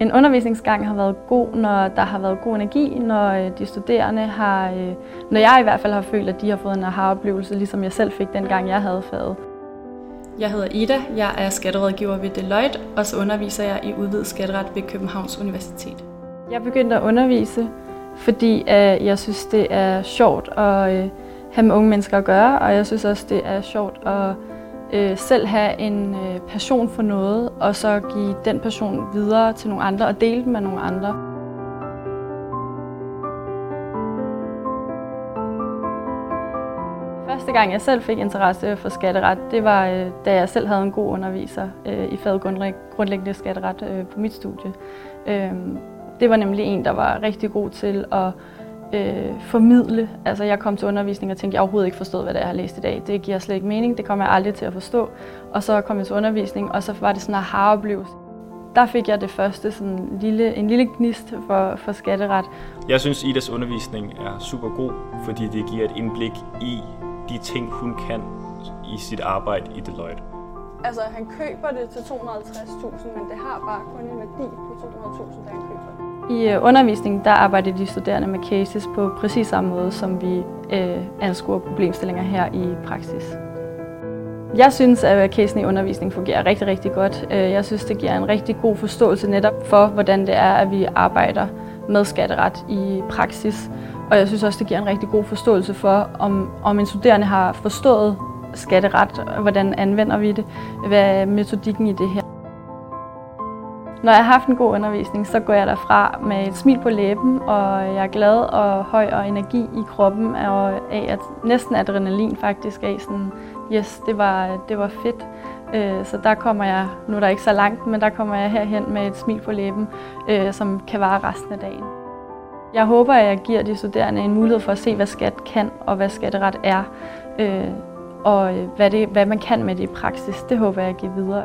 En undervisningsgang har været god, når der har været god energi, når øh, de studerende har, øh, når jeg i hvert fald har følt, at de har fået en aha-oplevelse, ligesom jeg selv fik dengang jeg havde faget. Jeg hedder Ida, jeg er skatterådgiver ved Deloitte, og så underviser jeg i udvidet skatteret ved Københavns Universitet. Jeg begyndte at undervise, fordi jeg synes, det er sjovt at have med unge mennesker at gøre, og jeg synes også, det er sjovt at øh, selv have en øh, passion for noget, og så give den passion videre til nogle andre og dele den med nogle andre. Første gang jeg selv fik interesse for skatteret, det var øh, da jeg selv havde en god underviser øh, i faget grundlæggende skatteret øh, på mit studie. Øh, det var nemlig en, der var rigtig god til at øh, formidle. Altså jeg kom til undervisning og tænkte, jeg overhovedet ikke forstod, hvad det er, jeg har læst i dag. Det giver slet ikke mening, det kommer jeg aldrig til at forstå. Og så kom jeg til undervisning, og så var det sådan en aha-oplevelse. Der fik jeg det første sådan lille, en lille gnist for, for skatteret. Jeg synes, Idas undervisning er super god, fordi det giver et indblik i de ting, hun kan i sit arbejde i Deloitte. Altså, han køber det til 250.000, men det har bare kun en værdi på 200.000, da han køber det. I øh, undervisningen der arbejder de studerende med cases på præcis samme måde, som vi øh, anskuer problemstillinger her i praksis. Jeg synes, at øh, casen i undervisningen fungerer rigtig, rigtig godt. Øh, jeg synes, det giver en rigtig god forståelse netop for, hvordan det er, at vi arbejder med skatteret i praksis. Og jeg synes også, det giver en rigtig god forståelse for, om, om en studerende har forstået skatteret, hvordan anvender vi det, hvad er metodikken i det her. Når jeg har haft en god undervisning, så går jeg derfra med et smil på læben, og jeg er glad og høj og energi i kroppen, og af at næsten adrenalin faktisk af sådan, yes, det var, det var fedt. Øh, så der kommer jeg, nu er der ikke så langt, men der kommer jeg herhen med et smil på læben, øh, som kan vare resten af dagen. Jeg håber, at jeg giver de studerende en mulighed for at se, hvad skat kan og hvad skatteret er, øh, og hvad, det, hvad man kan med det i praksis. Det håber jeg at give videre.